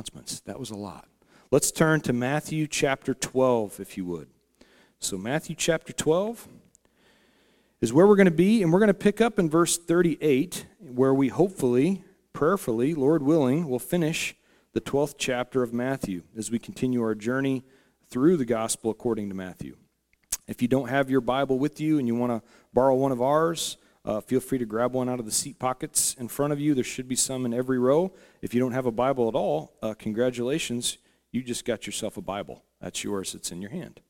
announcements. That was a lot. Let's turn to Matthew chapter 12, if you would. So, Matthew chapter 12 is where we're going to be, and we're going to pick up in verse 38, where we hopefully, prayerfully, Lord willing, will finish the 12th chapter of Matthew as we continue our journey through the gospel according to Matthew. If you don't have your Bible with you and you want to borrow one of ours, uh, feel free to grab one out of the seat pockets in front of you. There should be some in every row. If you don't have a Bible at all, uh, congratulations. You just got yourself a Bible. That's yours, it's in your hand.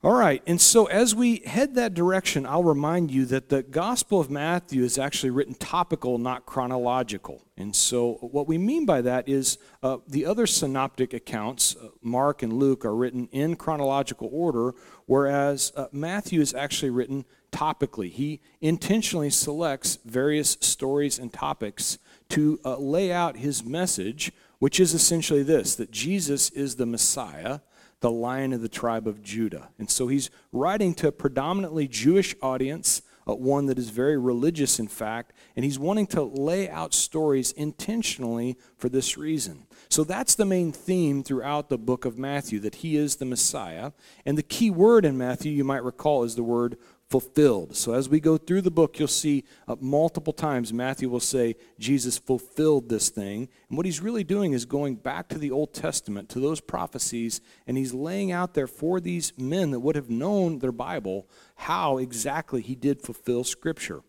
All right, and so as we head that direction, I'll remind you that the Gospel of Matthew is actually written topical, not chronological. And so what we mean by that is uh, the other synoptic accounts, uh, Mark and Luke, are written in chronological order, whereas uh, Matthew is actually written topically. He intentionally selects various stories and topics to uh, lay out his message, which is essentially this that Jesus is the Messiah the lion of the tribe of Judah. And so he's writing to a predominantly Jewish audience, uh, one that is very religious, in fact, and he's wanting to lay out stories intentionally for this reason. So that's the main theme throughout the book of Matthew, that he is the Messiah. And the key word in Matthew, you might recall, is the word fulfilled. So as we go through the book, you'll see uh, multiple times Matthew will say Jesus fulfilled this thing. And what he's really doing is going back to the Old Testament, to those prophecies, and he's laying out there for these men that would have known their Bible how exactly he did fulfill Scripture.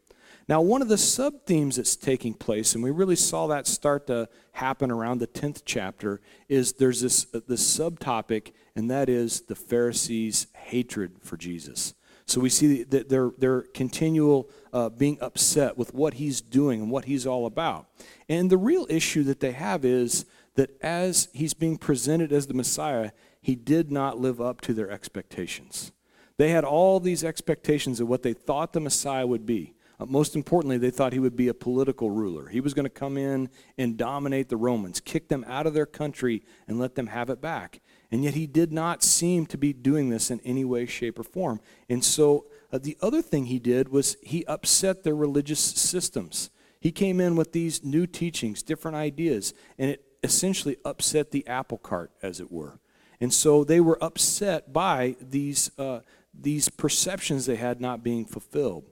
Now, one of the sub themes that's taking place, and we really saw that start to happen around the 10th chapter, is there's this, uh, this subtopic, and that is the Pharisees' hatred for Jesus. So we see that they're, they're continual uh, being upset with what he's doing and what he's all about. And the real issue that they have is that as he's being presented as the Messiah, he did not live up to their expectations. They had all these expectations of what they thought the Messiah would be. Uh, most importantly, they thought he would be a political ruler. He was going to come in and dominate the Romans, kick them out of their country, and let them have it back. And yet he did not seem to be doing this in any way, shape, or form. And so uh, the other thing he did was he upset their religious systems. He came in with these new teachings, different ideas, and it essentially upset the apple cart, as it were. And so they were upset by these, uh, these perceptions they had not being fulfilled.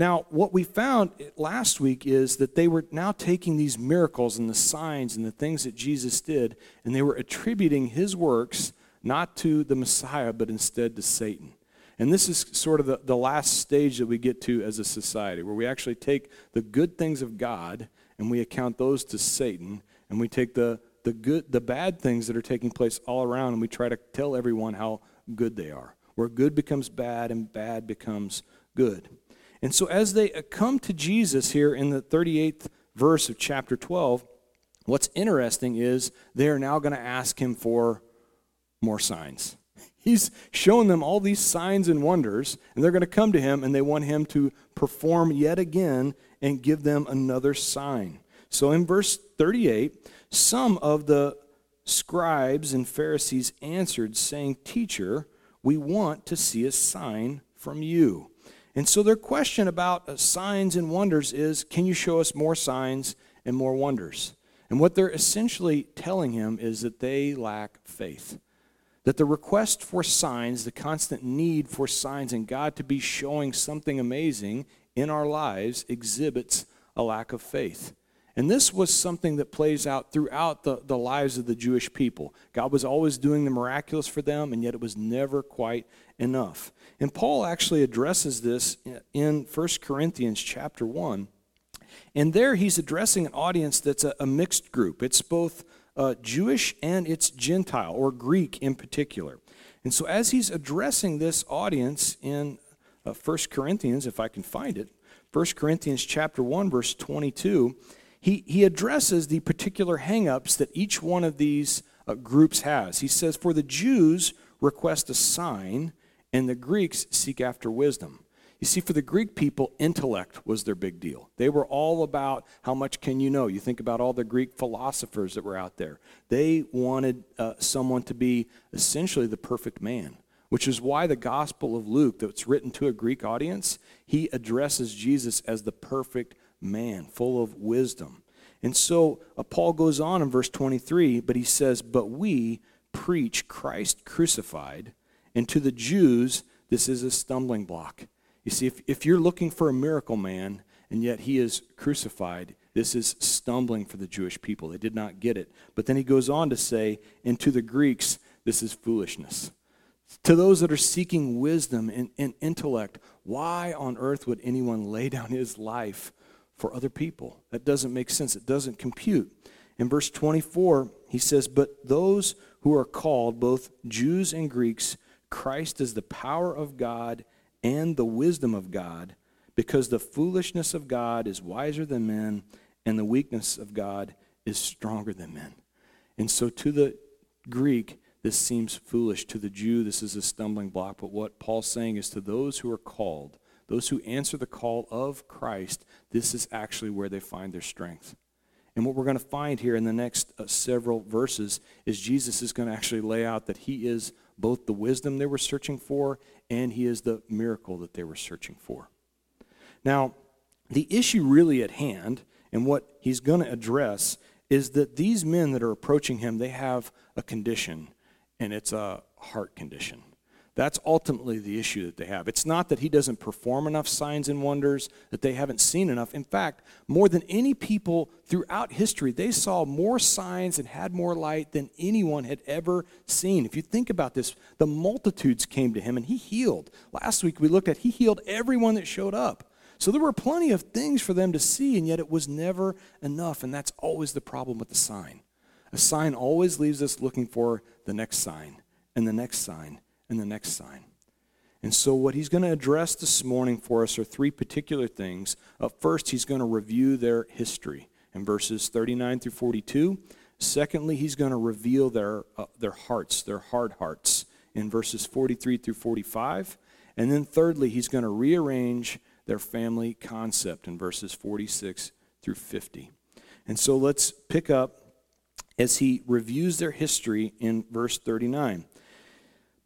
Now, what we found last week is that they were now taking these miracles and the signs and the things that Jesus did, and they were attributing his works not to the Messiah, but instead to Satan. And this is sort of the, the last stage that we get to as a society, where we actually take the good things of God and we account those to Satan, and we take the, the, good, the bad things that are taking place all around and we try to tell everyone how good they are, where good becomes bad and bad becomes good. And so, as they come to Jesus here in the 38th verse of chapter 12, what's interesting is they are now going to ask him for more signs. He's shown them all these signs and wonders, and they're going to come to him and they want him to perform yet again and give them another sign. So, in verse 38, some of the scribes and Pharisees answered, saying, Teacher, we want to see a sign from you. And so their question about uh, signs and wonders is can you show us more signs and more wonders? And what they're essentially telling him is that they lack faith. That the request for signs, the constant need for signs and God to be showing something amazing in our lives exhibits a lack of faith. And this was something that plays out throughout the, the lives of the Jewish people. God was always doing the miraculous for them, and yet it was never quite enough. And Paul actually addresses this in 1 Corinthians chapter 1. And there he's addressing an audience that's a, a mixed group. It's both uh, Jewish and it's Gentile, or Greek in particular. And so as he's addressing this audience in uh, 1 Corinthians, if I can find it, 1 Corinthians chapter 1, verse 22, he, he addresses the particular hangups that each one of these uh, groups has. He says, For the Jews request a sign, and the Greeks seek after wisdom. You see, for the Greek people, intellect was their big deal. They were all about how much can you know. You think about all the Greek philosophers that were out there. They wanted uh, someone to be essentially the perfect man, which is why the Gospel of Luke, that's written to a Greek audience, he addresses Jesus as the perfect man, full of wisdom. And so uh, Paul goes on in verse 23, but he says, But we preach Christ crucified, and to the Jews, this is a stumbling block. You see, if, if you're looking for a miracle man, and yet he is crucified, this is stumbling for the Jewish people. They did not get it. But then he goes on to say, And to the Greeks, this is foolishness. To those that are seeking wisdom and, and intellect, why on earth would anyone lay down his life for other people? That doesn't make sense. It doesn't compute. In verse 24, he says, But those who are called, both Jews and Greeks, Christ is the power of God and the wisdom of God, because the foolishness of God is wiser than men, and the weakness of God is stronger than men. And so to the Greek, this seems foolish. To the Jew, this is a stumbling block. But what Paul's saying is to those who are called, those who answer the call of Christ, this is actually where they find their strength. And what we're going to find here in the next uh, several verses is Jesus is going to actually lay out that he is both the wisdom they were searching for and he is the miracle that they were searching for. Now, the issue really at hand and what he's going to address is that these men that are approaching him, they have a condition and it's a heart condition. That's ultimately the issue that they have. It's not that he doesn't perform enough signs and wonders, that they haven't seen enough. In fact, more than any people throughout history, they saw more signs and had more light than anyone had ever seen. If you think about this, the multitudes came to him and he healed. Last week we looked at he healed everyone that showed up. So there were plenty of things for them to see, and yet it was never enough. And that's always the problem with the sign. A sign always leaves us looking for the next sign, and the next sign, and the next sign. And so, what he's going to address this morning for us are three particular things. First, he's going to review their history in verses 39 through 42. Secondly, he's going to reveal their, uh, their hearts, their hard hearts, in verses 43 through 45. And then, thirdly, he's going to rearrange their family concept in verses 46 through 50. And so, let's pick up as he reviews their history in verse 39.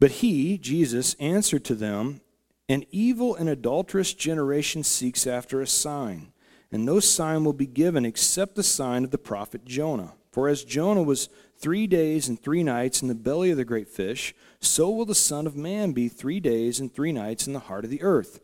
But he, Jesus, answered to them, An evil and adulterous generation seeks after a sign, and no sign will be given except the sign of the prophet Jonah. For as Jonah was three days and three nights in the belly of the great fish, so will the Son of Man be three days and three nights in the heart of the earth.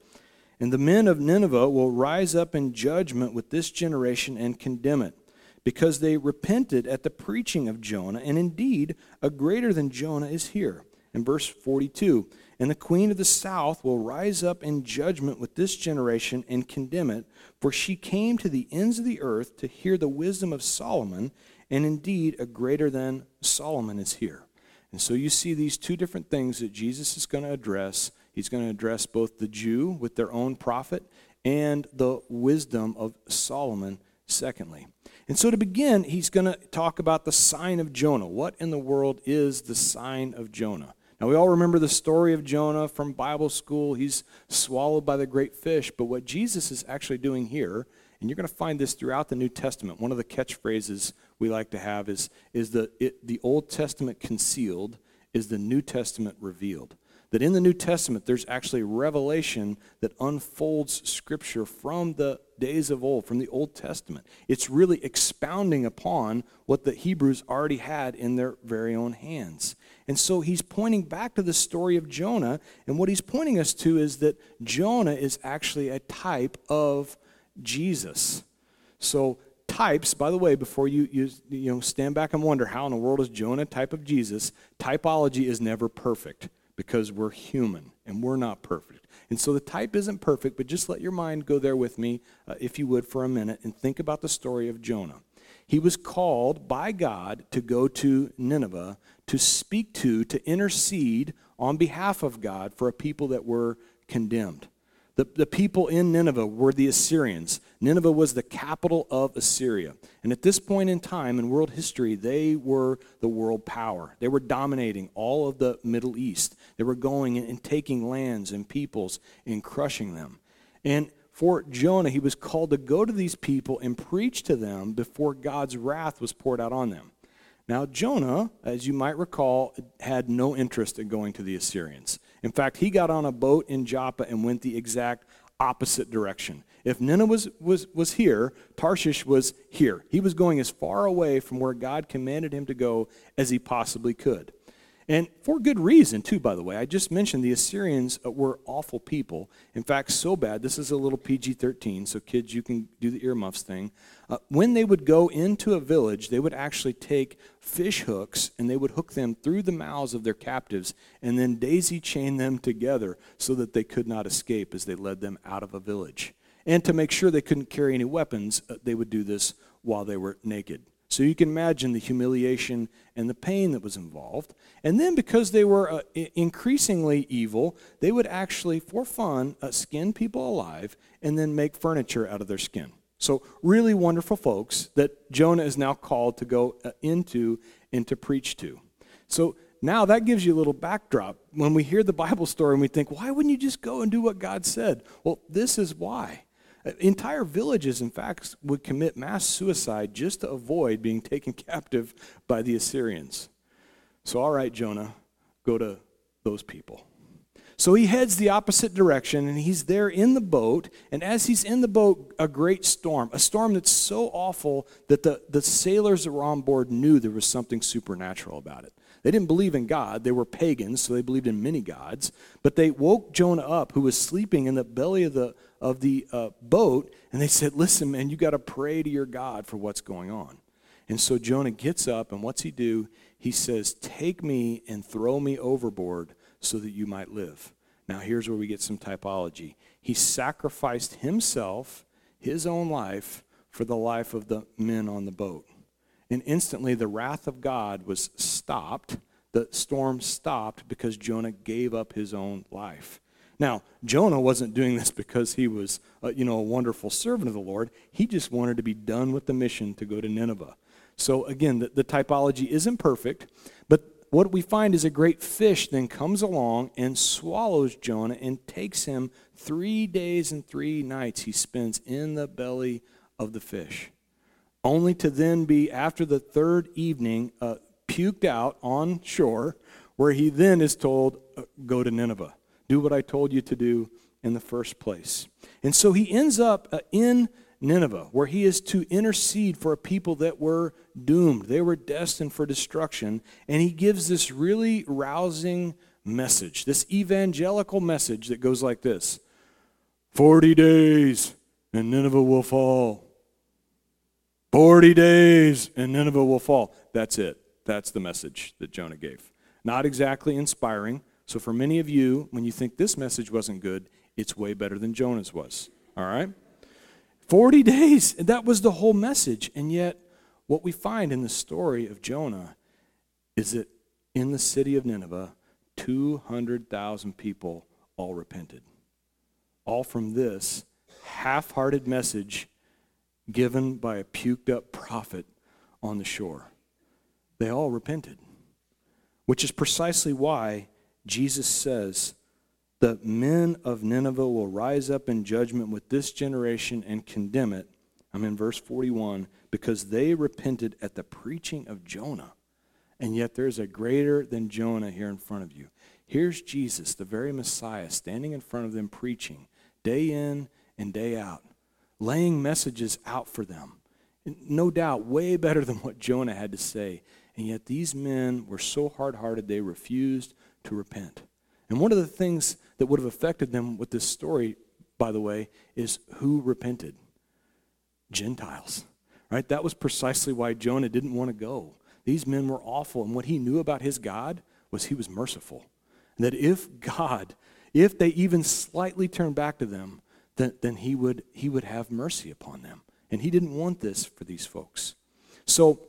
And the men of Nineveh will rise up in judgment with this generation and condemn it because they repented at the preaching of Jonah, and indeed, a greater than Jonah is here. In verse 42, and the queen of the south will rise up in judgment with this generation and condemn it, for she came to the ends of the earth to hear the wisdom of Solomon, and indeed, a greater than Solomon is here. And so you see these two different things that Jesus is going to address. He's going to address both the Jew with their own prophet and the wisdom of Solomon, secondly. And so to begin, he's going to talk about the sign of Jonah. What in the world is the sign of Jonah? Now, we all remember the story of Jonah from Bible school. He's swallowed by the great fish. But what Jesus is actually doing here, and you're going to find this throughout the New Testament, one of the catchphrases we like to have is, is the, it, the Old Testament concealed is the New Testament revealed that in the New Testament there's actually revelation that unfolds Scripture from the days of old, from the Old Testament. It's really expounding upon what the Hebrews already had in their very own hands. And so he's pointing back to the story of Jonah, and what he's pointing us to is that Jonah is actually a type of Jesus. So types, by the way, before you, you, you know, stand back and wonder how in the world is Jonah a type of Jesus, typology is never perfect because we're human and we're not perfect. And so the type isn't perfect, but just let your mind go there with me, uh, if you would, for a minute and think about the story of Jonah. He was called by God to go to Nineveh to speak to, to intercede on behalf of God for a people that were condemned. The, the people in Nineveh were the Assyrians. Nineveh was the capital of Assyria. And at this point in time in world history, they were the world power. They were dominating all of the Middle East. They were going and taking lands and peoples and crushing them. And for Jonah, he was called to go to these people and preach to them before God's wrath was poured out on them. Now, Jonah, as you might recall, had no interest in going to the Assyrians. In fact, he got on a boat in Joppa and went the exact opposite direction. If Nineveh was, was, was here, Tarshish was here. He was going as far away from where God commanded him to go as he possibly could. And for good reason, too, by the way. I just mentioned the Assyrians uh, were awful people. In fact, so bad, this is a little PG 13, so kids, you can do the earmuffs thing. Uh, when they would go into a village, they would actually take fish hooks and they would hook them through the mouths of their captives and then daisy chain them together so that they could not escape as they led them out of a village. And to make sure they couldn't carry any weapons, uh, they would do this while they were naked. So you can imagine the humiliation and the pain that was involved. And then, because they were uh, increasingly evil, they would actually, for fun, uh, skin people alive and then make furniture out of their skin. So, really wonderful folks that Jonah is now called to go uh, into and to preach to. So, now that gives you a little backdrop. When we hear the Bible story and we think, why wouldn't you just go and do what God said? Well, this is why. Entire villages, in fact, would commit mass suicide just to avoid being taken captive by the Assyrians. So, all right, Jonah, go to those people. So he heads the opposite direction and he's there in the boat. And as he's in the boat, a great storm, a storm that's so awful that the, the sailors that were on board knew there was something supernatural about it. They didn't believe in God. They were pagans, so they believed in many gods. But they woke Jonah up, who was sleeping in the belly of the, of the uh, boat, and they said, Listen, man, you got to pray to your God for what's going on. And so Jonah gets up, and what's he do? He says, Take me and throw me overboard so that you might live. Now, here's where we get some typology. He sacrificed himself, his own life, for the life of the men on the boat. And instantly, the wrath of God was stopped. The storm stopped because Jonah gave up his own life. Now, Jonah wasn't doing this because he was, uh, you know, a wonderful servant of the Lord. He just wanted to be done with the mission to go to Nineveh. So again, the, the typology isn't perfect, but what we find is a great fish then comes along and swallows Jonah and takes him three days and three nights he spends in the belly of the fish only to then be, after the third evening, uh, puked out on shore, where he then is told, uh, Go to Nineveh. Do what I told you to do in the first place. And so he ends up uh, in Nineveh, where he is to intercede for a people that were doomed. They were destined for destruction. And he gives this really rousing message, this evangelical message that goes like this 40 days, and Nineveh will fall. 40 days and Nineveh will fall. That's it. That's the message that Jonah gave. Not exactly inspiring. So, for many of you, when you think this message wasn't good, it's way better than Jonah's was. All right? 40 days. That was the whole message. And yet, what we find in the story of Jonah is that in the city of Nineveh, 200,000 people all repented. All from this half hearted message given by a puked up prophet on the shore. They all repented, which is precisely why Jesus says, The men of Nineveh will rise up in judgment with this generation and condemn it. I'm in verse 41 because they repented at the preaching of Jonah. And yet there's a greater than Jonah here in front of you. Here's Jesus, the very Messiah, standing in front of them preaching day in and day out laying messages out for them. No doubt, way better than what Jonah had to say. And yet, these men were so hard hearted, they refused to repent. And one of the things that would have affected them with this story, by the way, is who repented? Gentiles. Right? That was precisely why Jonah didn't want to go. These men were awful, and what he knew about his God was he was merciful. And that if God, if they even slightly turned back to them, then, then he, would, he would have mercy upon them. And he didn't want this for these folks. So,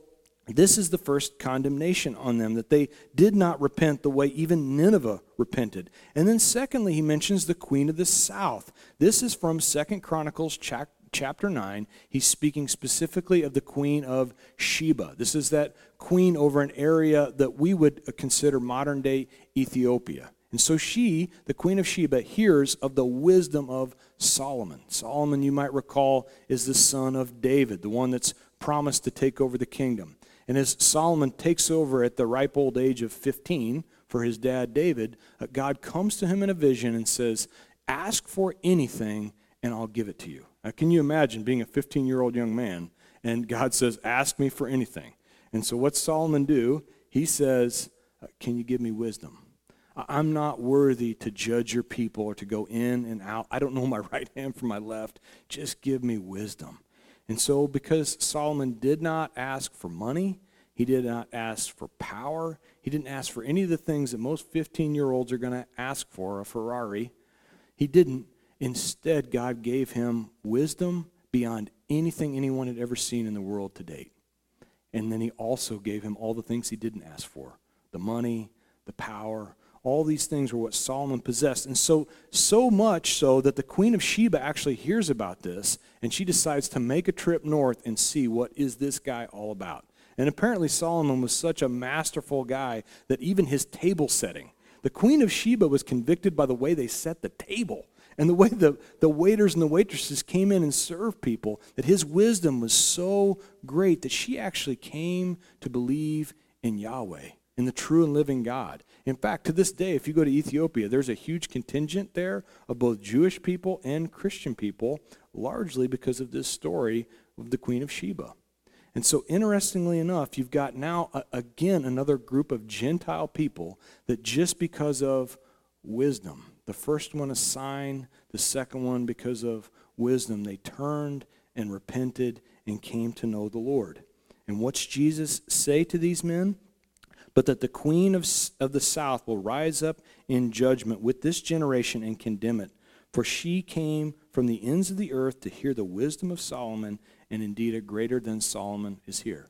this is the first condemnation on them that they did not repent the way even Nineveh repented. And then secondly, he mentions the queen of the south. This is from Second Chronicles chapter 9. He's speaking specifically of the queen of Sheba. This is that queen over an area that we would consider modern day Ethiopia. And so she, the queen of Sheba, hears of the wisdom of Solomon. Solomon, you might recall, is the son of David, the one that's promised to take over the kingdom. And as Solomon takes over at the ripe old age of 15 for his dad David, uh, God comes to him in a vision and says, Ask for anything and I'll give it to you. Now, can you imagine being a 15 year old young man and God says, Ask me for anything? And so, what's Solomon do? He says, uh, Can you give me wisdom? I'm not worthy to judge your people or to go in and out. I don't know my right hand from my left. Just give me wisdom. And so, because Solomon did not ask for money, he did not ask for power, he didn't ask for any of the things that most 15 year olds are going to ask for a Ferrari. He didn't. Instead, God gave him wisdom beyond anything anyone had ever seen in the world to date. And then he also gave him all the things he didn't ask for the money, the power, all these things were what Solomon possessed. And so, so much so that the Queen of Sheba actually hears about this and she decides to make a trip north and see what is this guy all about. And apparently, Solomon was such a masterful guy that even his table setting, the Queen of Sheba was convicted by the way they set the table and the way the, the waiters and the waitresses came in and served people, that his wisdom was so great that she actually came to believe in Yahweh, in the true and living God. In fact, to this day, if you go to Ethiopia, there's a huge contingent there of both Jewish people and Christian people, largely because of this story of the Queen of Sheba. And so, interestingly enough, you've got now, uh, again, another group of Gentile people that just because of wisdom, the first one a sign, the second one because of wisdom, they turned and repented and came to know the Lord. And what's Jesus say to these men? But that the queen of, of the south will rise up in judgment with this generation and condemn it. For she came from the ends of the earth to hear the wisdom of Solomon and indeed a greater than Solomon is here.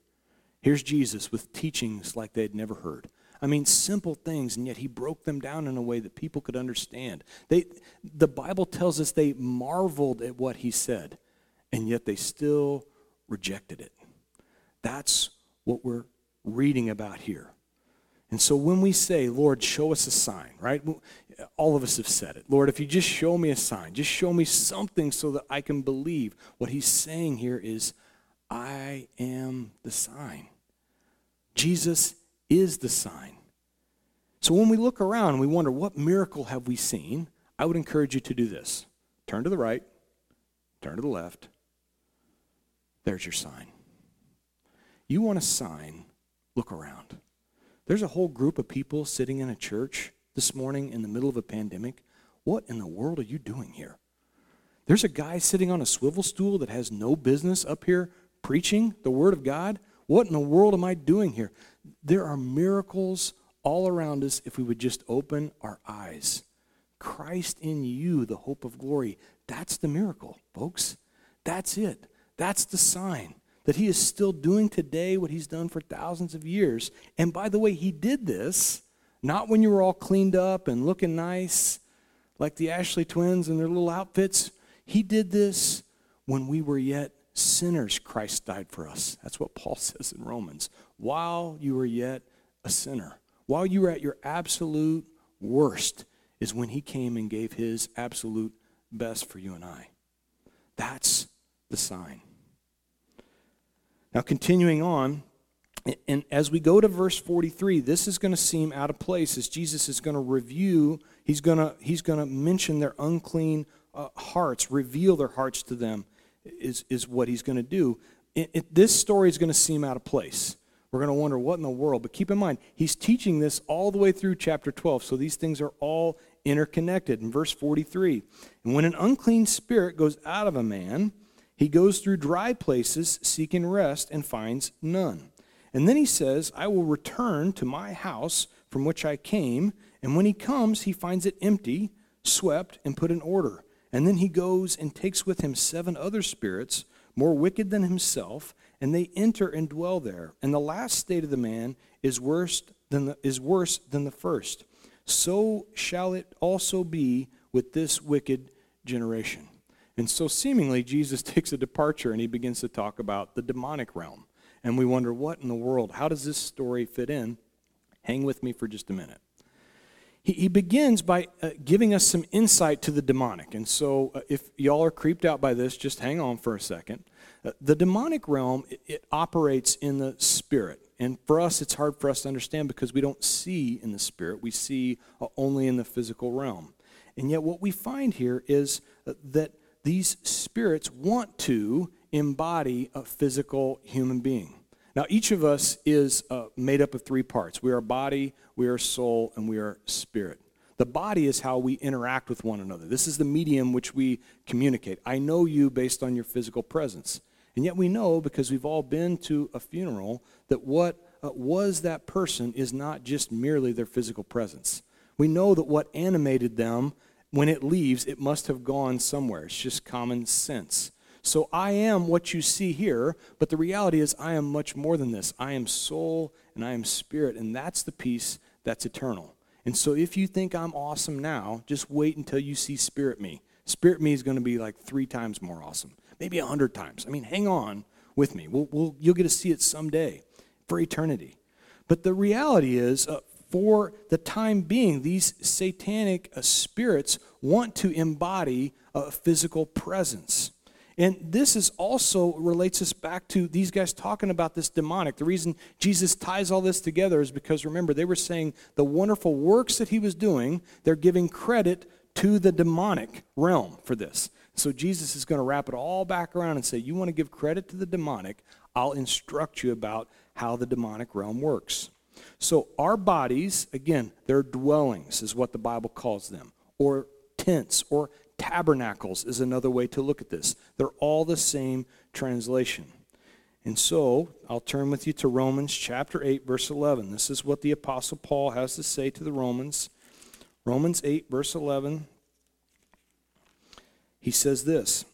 Here's Jesus with teachings like they had never heard. I mean, simple things, and yet he broke them down in a way that people could understand. They, the Bible tells us they marveled at what he said, and yet they still rejected it. That's what we're reading about here. And so when we say, Lord, show us a sign, right? All of us have said it. Lord, if you just show me a sign, just show me something so that I can believe. What he's saying here is, I am the sign. Jesus is the sign. So when we look around and we wonder, what miracle have we seen? I would encourage you to do this turn to the right, turn to the left. There's your sign. You want a sign, look around. There's a whole group of people sitting in a church this morning in the middle of a pandemic. What in the world are you doing here? There's a guy sitting on a swivel stool that has no business up here preaching the Word of God. What in the world am I doing here? There are miracles all around us if we would just open our eyes. Christ in you, the hope of glory. That's the miracle, folks. That's it. That's the sign that he is still doing today what he's done for thousands of years. And by the way, he did this not when you were all cleaned up and looking nice like the Ashley twins in their little outfits. He did this when we were yet sinners, Christ died for us. That's what Paul says in Romans. While you were yet a sinner, while you were at your absolute worst, is when he came and gave his absolute best for you and I. That's the sign. Now, continuing on, and as we go to verse 43, this is going to seem out of place as Jesus is going to review, he's going to, he's going to mention their unclean uh, hearts, reveal their hearts to them, is, is what he's going to do. It, it, this story is going to seem out of place. We're going to wonder what in the world. But keep in mind, he's teaching this all the way through chapter 12. So these things are all interconnected. In verse 43, and when an unclean spirit goes out of a man, he goes through dry places seeking rest and finds none. And then he says, I will return to my house from which I came. And when he comes, he finds it empty, swept, and put in order. And then he goes and takes with him seven other spirits, more wicked than himself, and they enter and dwell there. And the last state of the man is worse than the, is worse than the first. So shall it also be with this wicked generation. And so, seemingly, Jesus takes a departure and he begins to talk about the demonic realm. And we wonder, what in the world? How does this story fit in? Hang with me for just a minute. He, he begins by uh, giving us some insight to the demonic. And so, uh, if y'all are creeped out by this, just hang on for a second. Uh, the demonic realm, it, it operates in the spirit. And for us, it's hard for us to understand because we don't see in the spirit, we see uh, only in the physical realm. And yet, what we find here is uh, that these spirits want to embody a physical human being. Now, each of us is uh, made up of three parts we are body, we are soul, and we are spirit. The body is how we interact with one another. This is the medium which we communicate. I know you based on your physical presence. And yet we know, because we've all been to a funeral, that what uh, was that person is not just merely their physical presence. We know that what animated them, when it leaves, it must have gone somewhere. It's just common sense. So I am what you see here, but the reality is I am much more than this. I am soul and I am spirit, and that's the piece that's eternal. And so if you think I'm awesome now, just wait until you see spirit me. Spirit me is going to be like three times more awesome, maybe a hundred times. I mean, hang on with me. We'll, we'll, you'll get to see it someday for eternity. But the reality is, uh, for the time being, these satanic uh, spirits want to embody a physical presence. And this is also relates us back to these guys talking about this demonic. The reason Jesus ties all this together is because remember, they were saying the wonderful works that he was doing, they're giving credit to the demonic realm for this. So Jesus is going to wrap it all back around and say, You want to give credit to the demonic? I'll instruct you about how the demonic realm works. So, our bodies, again, they're dwellings, is what the Bible calls them, or tents, or tabernacles is another way to look at this. They're all the same translation. And so, I'll turn with you to Romans chapter 8, verse 11. This is what the Apostle Paul has to say to the Romans. Romans 8, verse 11. He says this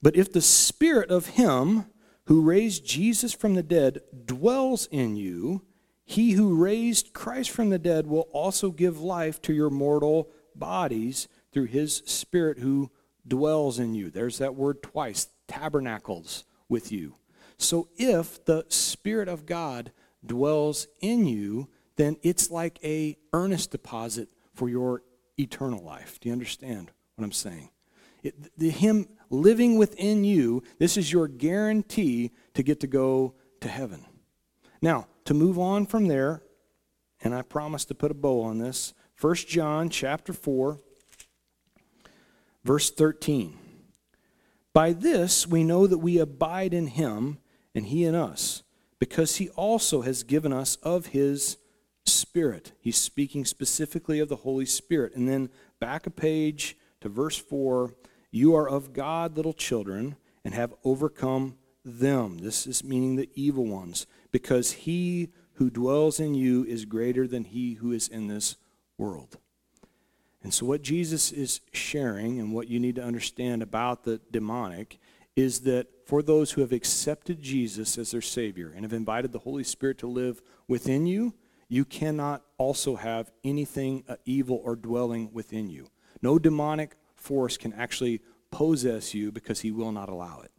But if the Spirit of Him who raised Jesus from the dead dwells in you, he who raised Christ from the dead will also give life to your mortal bodies through his Spirit who dwells in you. There's that word twice tabernacles with you. So if the Spirit of God dwells in you, then it's like a earnest deposit for your eternal life. Do you understand what I'm saying? It, the, him living within you, this is your guarantee to get to go to heaven. Now, to move on from there, and I promise to put a bow on this, 1 John chapter 4, verse 13. By this we know that we abide in him and he in us, because he also has given us of his Spirit. He's speaking specifically of the Holy Spirit. And then back a page to verse 4 You are of God, little children, and have overcome them. This is meaning the evil ones because he who dwells in you is greater than he who is in this world. And so, what Jesus is sharing, and what you need to understand about the demonic, is that for those who have accepted Jesus as their Savior and have invited the Holy Spirit to live within you, you cannot also have anything evil or dwelling within you. No demonic force can actually possess you because he will not allow it.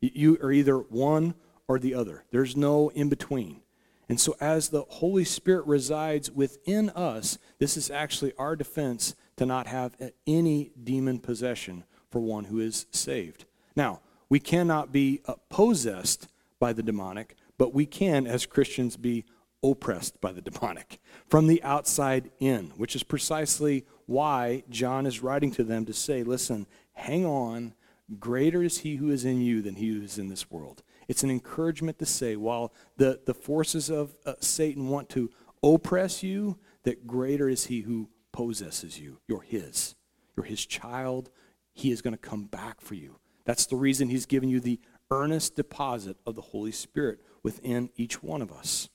You are either one or the other. There's no in between. And so, as the Holy Spirit resides within us, this is actually our defense to not have any demon possession for one who is saved. Now, we cannot be possessed by the demonic, but we can, as Christians, be oppressed by the demonic from the outside in, which is precisely why John is writing to them to say, listen, hang on. Greater is he who is in you than he who is in this world. It's an encouragement to say, while the, the forces of uh, Satan want to oppress you, that greater is he who possesses you. You're his. You're his child. He is going to come back for you. That's the reason he's given you the earnest deposit of the Holy Spirit within each one of us.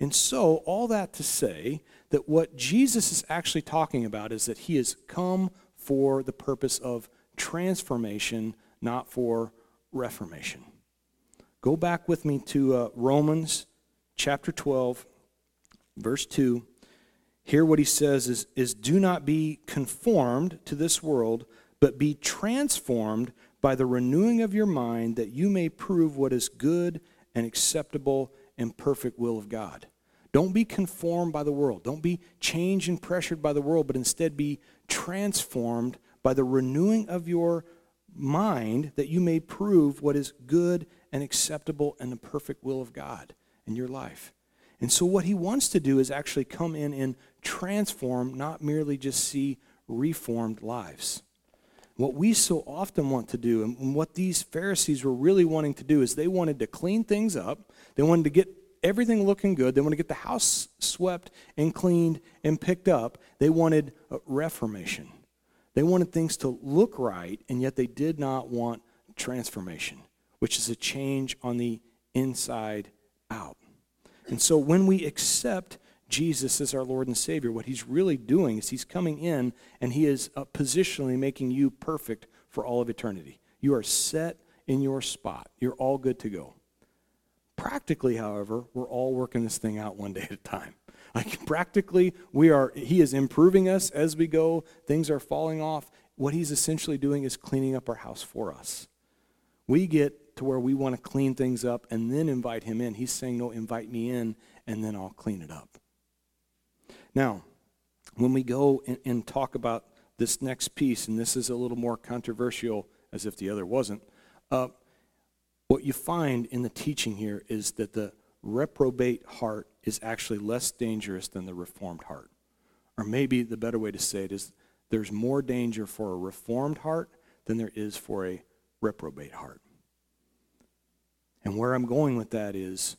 And so, all that to say that what Jesus is actually talking about is that he has come for the purpose of transformation, not for reformation. Go back with me to uh, Romans chapter 12, verse 2. Here, what he says is, is Do not be conformed to this world, but be transformed by the renewing of your mind, that you may prove what is good and acceptable and perfect will of God. Don't be conformed by the world. Don't be changed and pressured by the world, but instead be transformed by the renewing of your mind that you may prove what is good and acceptable and the perfect will of God in your life. And so, what he wants to do is actually come in and transform, not merely just see reformed lives. What we so often want to do, and what these Pharisees were really wanting to do, is they wanted to clean things up. They wanted to get everything looking good. They wanted to get the house swept and cleaned and picked up. They wanted reformation. They wanted things to look right, and yet they did not want transformation, which is a change on the inside out. And so when we accept Jesus as our Lord and Savior, what he's really doing is he's coming in and he is uh, positionally making you perfect for all of eternity. You are set in your spot. You're all good to go. Practically, however, we're all working this thing out one day at a time. Like practically, we are he is improving us as we go. Things are falling off. What he's essentially doing is cleaning up our house for us. We get to where we want to clean things up and then invite him in. He's saying, "No, invite me in and then I'll clean it up." Now, when we go and, and talk about this next piece, and this is a little more controversial, as if the other wasn't, uh, what you find in the teaching here is that the reprobate heart is actually less dangerous than the reformed heart. Or maybe the better way to say it is there's more danger for a reformed heart than there is for a reprobate heart. And where I'm going with that is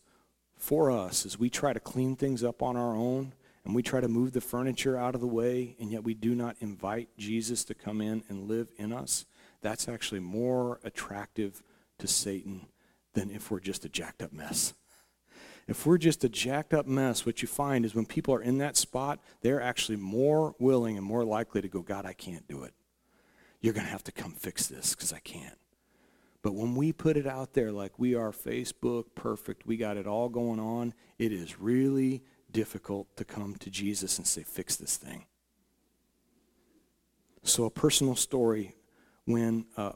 for us, as we try to clean things up on our own, and we try to move the furniture out of the way, and yet we do not invite Jesus to come in and live in us, that's actually more attractive to Satan than if we're just a jacked up mess. If we're just a jacked up mess, what you find is when people are in that spot, they're actually more willing and more likely to go, God, I can't do it. You're going to have to come fix this because I can't. But when we put it out there like we are Facebook perfect, we got it all going on, it is really difficult to come to Jesus and say, fix this thing. So, a personal story when uh,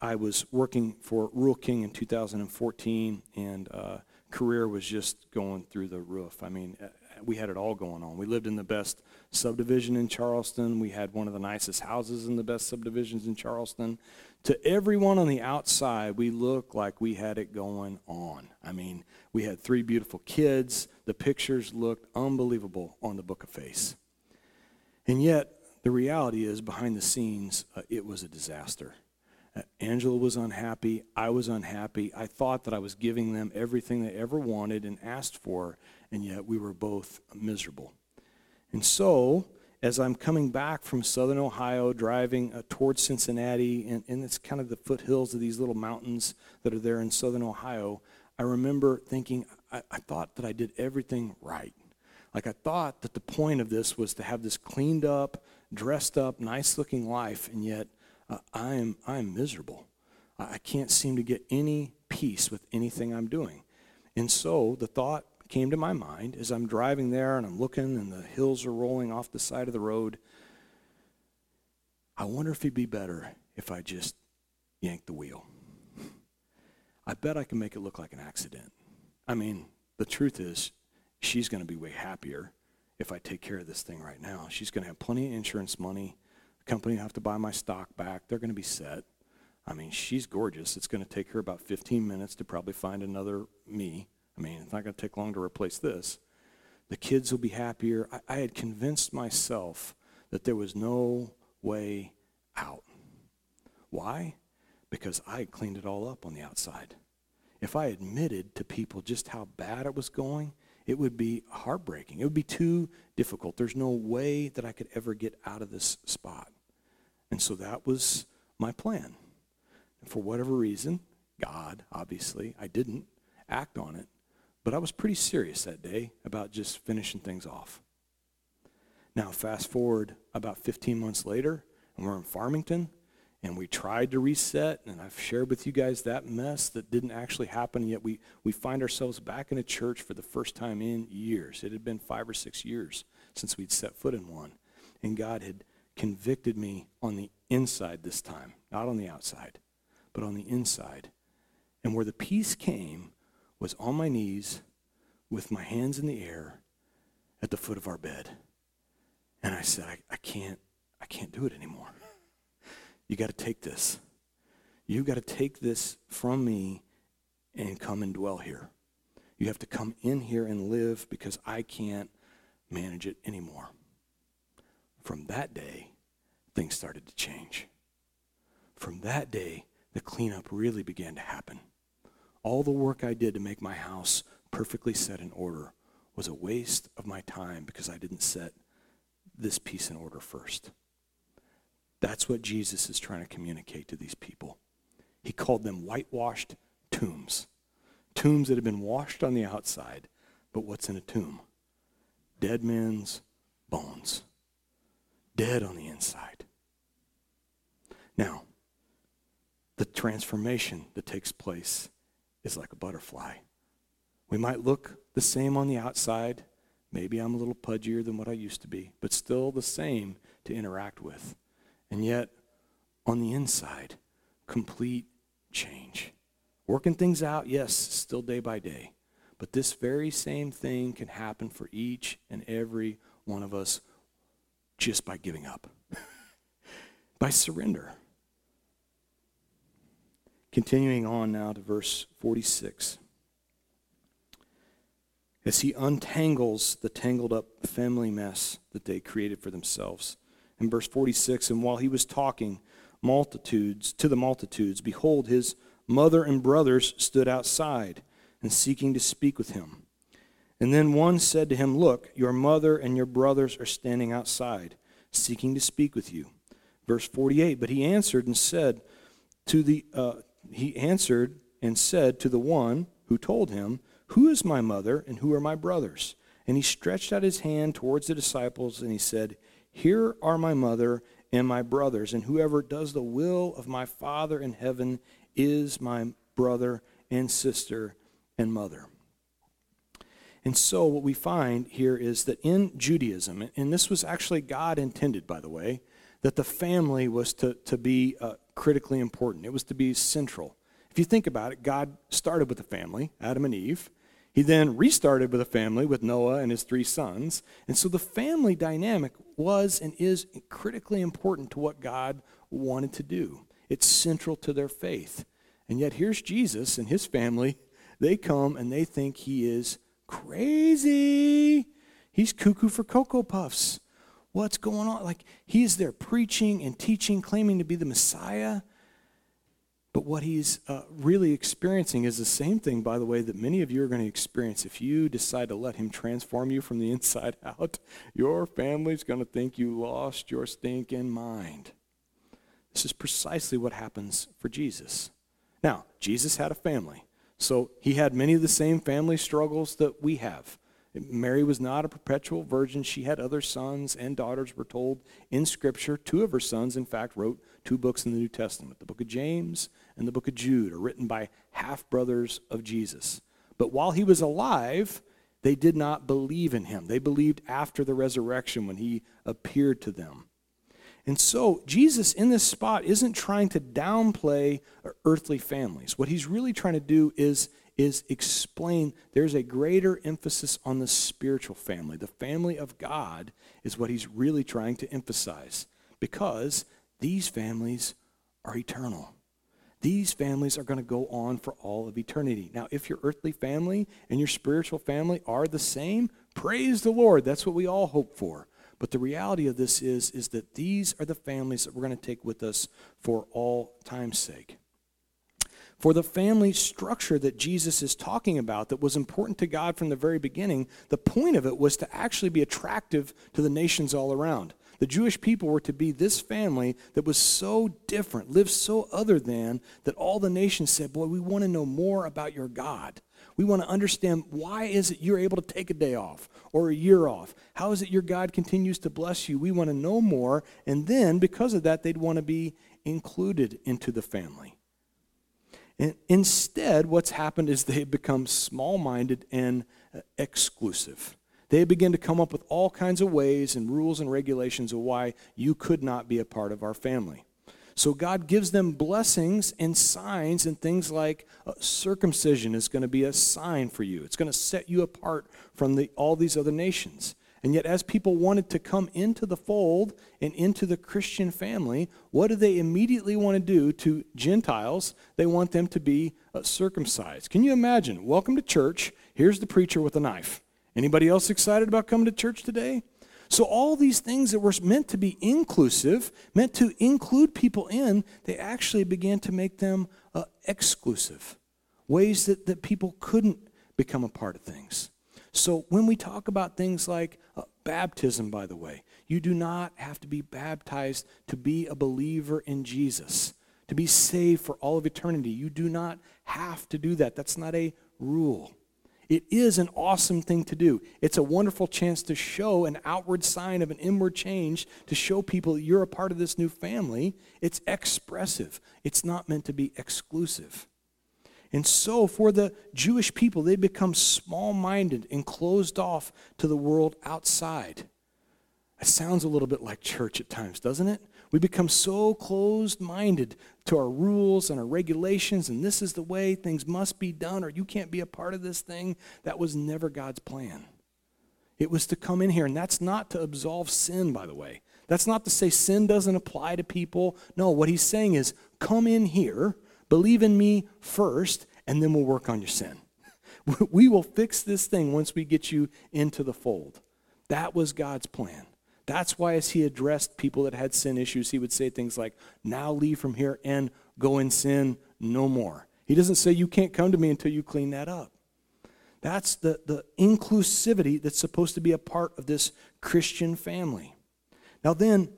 I was working for Rural King in 2014, and uh, career was just going through the roof. I mean, uh, we had it all going on. We lived in the best subdivision in Charleston. We had one of the nicest houses in the best subdivisions in Charleston. To everyone on the outside, we looked like we had it going on. I mean, we had three beautiful kids. The pictures looked unbelievable on the Book of Face. And yet, the reality is, behind the scenes, uh, it was a disaster. Angela was unhappy. I was unhappy. I thought that I was giving them everything they ever wanted and asked for, and yet we were both miserable. And so, as I'm coming back from southern Ohio, driving uh, towards Cincinnati, and, and it's kind of the foothills of these little mountains that are there in southern Ohio, I remember thinking, I, I thought that I did everything right. Like I thought that the point of this was to have this cleaned up, dressed up, nice looking life, and yet I am I am miserable. I, can't seem to get any peace with anything I'm doing. And so the thought came to my mind as I'm driving there and I'm looking and the hills are rolling off the side of the road. I wonder if it'd be better if I just yanked the wheel. I bet I can make it look like an accident. I mean, the truth is, she's going to be way happier if I take care of this thing right now. She's going to have plenty of insurance money. Company will have to buy my stock back. They're going to be set. I mean, she's gorgeous. It's going to take her about 15 minutes to probably find another me. I mean, it's not going to take long to replace this. The kids will be happier. I, I had convinced myself that there was no way out. Why? Because I had cleaned it all up on the outside if I admitted to people just how bad it was going, it would be heartbreaking. It would be too difficult. There's no way that I could ever get out of this spot. And so that was my plan. And for whatever reason, God, obviously, I didn't act on it, but I was pretty serious that day about just finishing things off. Now, fast forward about 15 months later, and we're in Farmington, and we tried to reset and i've shared with you guys that mess that didn't actually happen yet. We, we find ourselves back in a church for the first time in years. It had been five or six years since we'd set foot in one and god had convicted me on the inside this time not on the outside but on the inside. And where the peace came was on my knees with my hands in the air at the foot of our bed. And i said i, I can't i can't do it anymore you got to take this. You got to take this from me and come and dwell here. You have to come in here and live because I can't manage it anymore. From that day, things started to change. From that day, the cleanup really began to happen. All the work I did to make my house perfectly set in order was a waste of my time because I didn't set this piece in order first. That's what Jesus is trying to communicate to these people. He called them whitewashed tombs. Tombs that have been washed on the outside, but what's in a tomb? Dead men's bones. Dead on the inside. Now, the transformation that takes place is like a butterfly. We might look the same on the outside. Maybe I'm a little pudgier than what I used to be, but still the same to interact with. And yet, on the inside, complete change. Working things out, yes, still day by day. But this very same thing can happen for each and every one of us just by giving up, by surrender. Continuing on now to verse 46. As he untangles the tangled up family mess that they created for themselves. In verse 46, and while he was talking multitudes to the multitudes, behold, his mother and brothers stood outside and seeking to speak with him. And then one said to him, Look, your mother and your brothers are standing outside, seeking to speak with you. Verse 48, but he answered and said to the, uh, he answered and said to the one who told him, Who is my mother and who are my brothers? And he stretched out his hand towards the disciples and he said, Here are my mother and my brothers, and whoever does the will of my Father in heaven is my brother and sister and mother. And so, what we find here is that in Judaism, and this was actually God intended, by the way, that the family was to, to be uh, critically important. It was to be central. If you think about it, God started with the family, Adam and Eve. He then restarted with a family with Noah and his three sons. And so the family dynamic was and is critically important to what God wanted to do. It's central to their faith. And yet here's Jesus and his family. They come and they think he is crazy. He's cuckoo for Cocoa Puffs. What's going on? Like, he's there preaching and teaching, claiming to be the Messiah. But what he's uh, really experiencing is the same thing, by the way, that many of you are going to experience. If you decide to let him transform you from the inside out, your family's going to think you lost your stinking mind. This is precisely what happens for Jesus. Now, Jesus had a family, so he had many of the same family struggles that we have. Mary was not a perpetual virgin. She had other sons and daughters, we're told in Scripture. Two of her sons, in fact, wrote two books in the New Testament. The book of James and the book of Jude are written by half brothers of Jesus. But while he was alive, they did not believe in him. They believed after the resurrection when he appeared to them. And so, Jesus in this spot isn't trying to downplay earthly families. What he's really trying to do is is explain there's a greater emphasis on the spiritual family. The family of God is what he's really trying to emphasize because these families are eternal. These families are going to go on for all of eternity. Now, if your earthly family and your spiritual family are the same, praise the Lord. That's what we all hope for. But the reality of this is, is that these are the families that we're going to take with us for all time's sake for the family structure that Jesus is talking about that was important to God from the very beginning, the point of it was to actually be attractive to the nations all around. The Jewish people were to be this family that was so different, lived so other than, that all the nations said, Boy, we want to know more about your God. We want to understand why is it you're able to take a day off or a year off? How is it your God continues to bless you? We want to know more. And then, because of that, they'd want to be included into the family. And instead, what's happened is they have become small minded and uh, exclusive. They begin to come up with all kinds of ways and rules and regulations of why you could not be a part of our family. So God gives them blessings and signs and things like uh, circumcision is going to be a sign for you. It's going to set you apart from the, all these other nations. And yet, as people wanted to come into the fold and into the Christian family, what do they immediately want to do to Gentiles? They want them to be uh, circumcised. Can you imagine? Welcome to church. Here's the preacher with a knife. Anybody else excited about coming to church today? So, all these things that were meant to be inclusive, meant to include people in, they actually began to make them uh, exclusive. Ways that, that people couldn't become a part of things. So, when we talk about things like uh, baptism, by the way, you do not have to be baptized to be a believer in Jesus, to be saved for all of eternity. You do not have to do that. That's not a rule. It is an awesome thing to do. It's a wonderful chance to show an outward sign of an inward change, to show people that you're a part of this new family. It's expressive, it's not meant to be exclusive. And so, for the Jewish people, they become small minded and closed off to the world outside. It sounds a little bit like church at times, doesn't it? We become so closed minded to our rules and our regulations, and this is the way things must be done, or you can't be a part of this thing. That was never God's plan. It was to come in here, and that's not to absolve sin, by the way. That's not to say sin doesn't apply to people. No, what he's saying is come in here, believe in me first, and then we'll work on your sin. We will fix this thing once we get you into the fold. That was God's plan. That's why, as he addressed people that had sin issues, he would say things like, Now leave from here and go in sin no more. He doesn't say, You can't come to me until you clean that up. That's the, the inclusivity that's supposed to be a part of this Christian family. Now, then,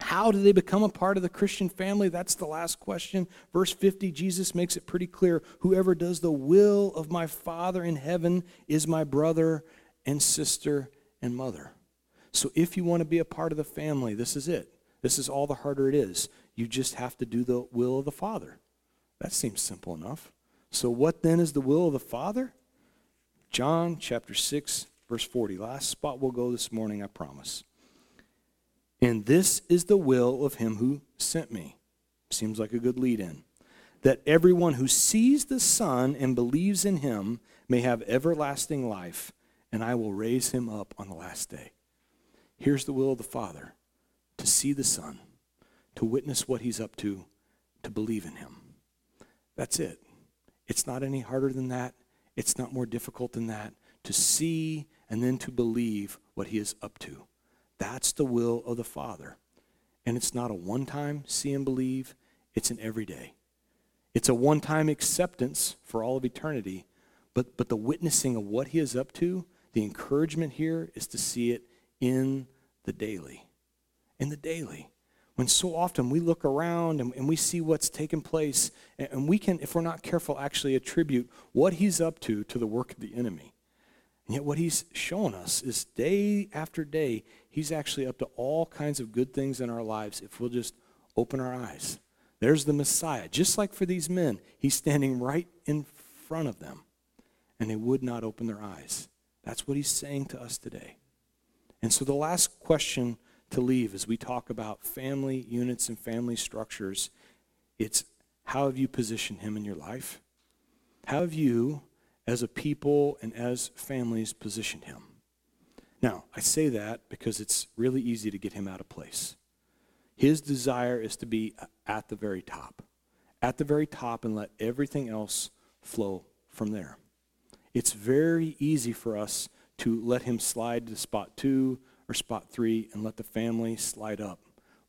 how do they become a part of the Christian family? That's the last question. Verse 50, Jesus makes it pretty clear whoever does the will of my Father in heaven is my brother and sister and mother. So if you want to be a part of the family, this is it. This is all the harder it is. You just have to do the will of the Father. That seems simple enough. So what then is the will of the Father? John chapter 6, verse 40. Last spot we'll go this morning, I promise. And this is the will of him who sent me. Seems like a good lead in. That everyone who sees the Son and believes in him may have everlasting life, and I will raise him up on the last day. Here's the will of the Father to see the Son, to witness what he's up to, to believe in him. That's it. It's not any harder than that. It's not more difficult than that. To see and then to believe what he is up to. That's the will of the Father. And it's not a one time see and believe, it's an everyday. It's a one time acceptance for all of eternity, but, but the witnessing of what he is up to, the encouragement here is to see it in the daily. In the daily. When so often we look around and, and we see what's taken place, and, and we can, if we're not careful, actually attribute what he's up to to the work of the enemy. And yet, what he's showing us is day after day, he's actually up to all kinds of good things in our lives if we'll just open our eyes. There's the Messiah. Just like for these men, he's standing right in front of them, and they would not open their eyes. That's what he's saying to us today. And so the last question to leave as we talk about family units and family structures, it's how have you positioned him in your life? How have you, as a people and as families, positioned him? Now, I say that because it's really easy to get him out of place. His desire is to be at the very top, at the very top, and let everything else flow from there. It's very easy for us to let him slide to spot two or spot three and let the family slide up.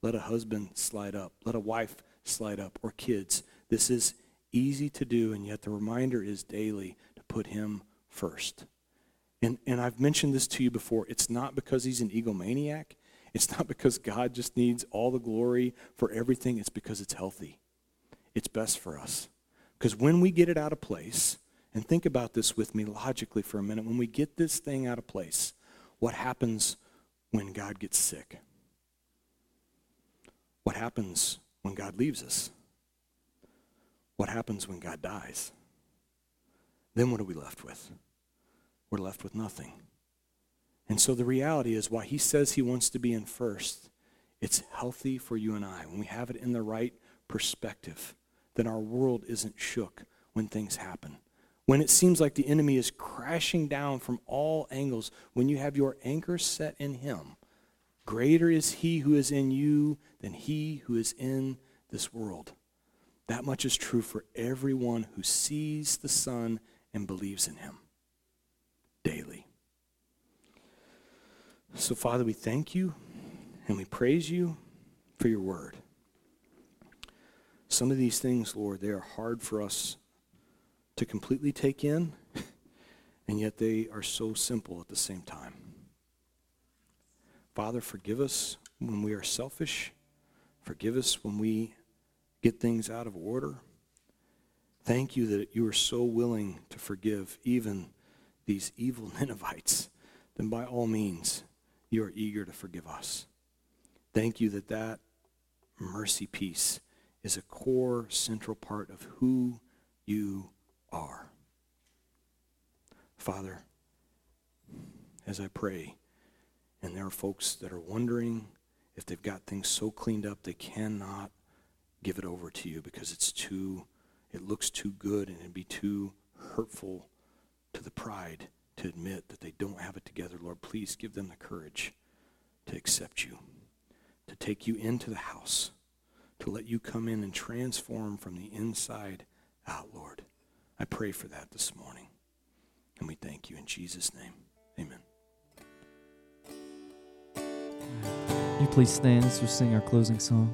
Let a husband slide up. Let a wife slide up or kids. This is easy to do, and yet the reminder is daily to put him first. And, and I've mentioned this to you before. It's not because he's an egomaniac. It's not because God just needs all the glory for everything. It's because it's healthy. It's best for us. Because when we get it out of place, and think about this with me logically for a minute. When we get this thing out of place, what happens when God gets sick? What happens when God leaves us? What happens when God dies? Then what are we left with? We're left with nothing. And so the reality is why he says he wants to be in first, it's healthy for you and I. When we have it in the right perspective, then our world isn't shook when things happen when it seems like the enemy is crashing down from all angles, when you have your anchor set in him, greater is he who is in you than he who is in this world. That much is true for everyone who sees the Son and believes in him daily. So Father, we thank you and we praise you for your word. Some of these things, Lord, they are hard for us to completely take in, and yet they are so simple at the same time. Father, forgive us when we are selfish. Forgive us when we get things out of order. Thank you that you are so willing to forgive even these evil Ninevites. Then by all means, you are eager to forgive us. Thank you that that mercy piece is a core central part of who you are. Father, as I pray, and there are folks that are wondering if they've got things so cleaned up they cannot give it over to you because it's too, it looks too good and it'd be too hurtful to the pride to admit that they don't have it together. Lord, please give them the courage to accept you, to take you into the house, to let you come in and transform from the inside out, Lord. I pray for that this morning. And we thank you in Jesus' name. Amen. You please stand as we sing our closing song.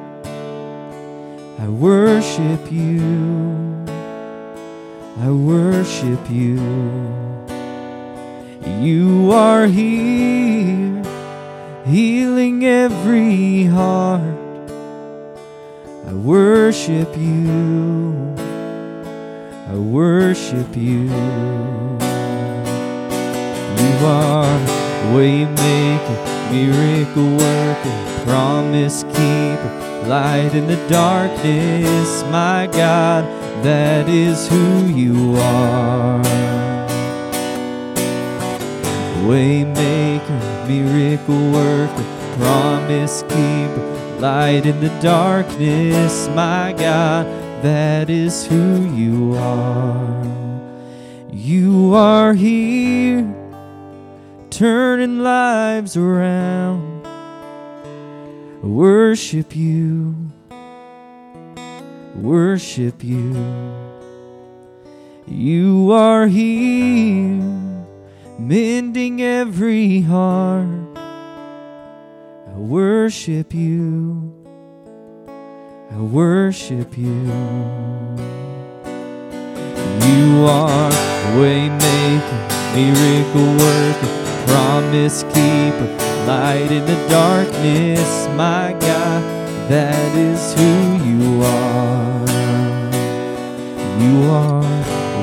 I worship you. I worship you. You are here, healing every heart. I worship you. I worship you. You are waymaker, miracle worker, promise keeper, light in the darkness, my God, that is who you are. Waymaker, miracle worker, promise keeper, light in the darkness, my God, that is who you are. You are here, turning lives around. Worship you, worship you. You are here, mending every heart. I worship you. I worship you. You are waymaker, miracle worker, promise keeper, light in the darkness, my God, that is who you are. You are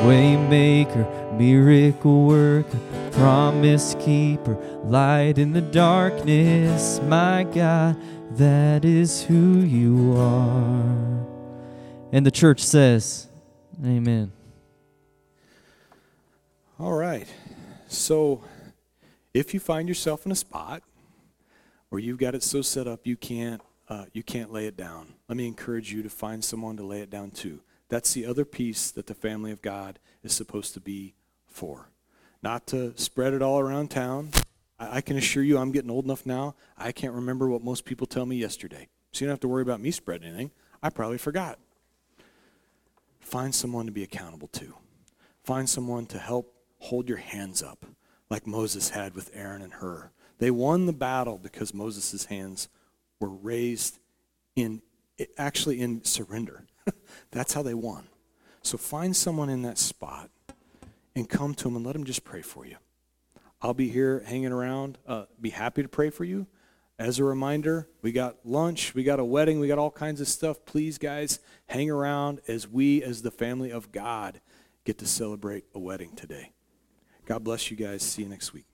waymaker, miracle worker, promise keeper, light in the darkness, my God, that is who you are. And the church says, Amen. All right. So, if you find yourself in a spot where you've got it so set up you can't uh, you can't lay it down, let me encourage you to find someone to lay it down to. That's the other piece that the family of God is supposed to be for. Not to spread it all around town. I, I can assure you, I'm getting old enough now. I can't remember what most people tell me yesterday. So you don't have to worry about me spreading anything. I probably forgot. Find someone to be accountable to. Find someone to help hold your hands up, like Moses had with Aaron and Hur. They won the battle because Moses' hands were raised in actually in surrender. That's how they won. So find someone in that spot and come to them and let them just pray for you. I'll be here hanging around, uh, be happy to pray for you. as a reminder, we got lunch, we got a wedding, we got all kinds of stuff. Please, guys, hang around as we, as the family of God, get to celebrate a wedding today. God bless you guys. See you next week.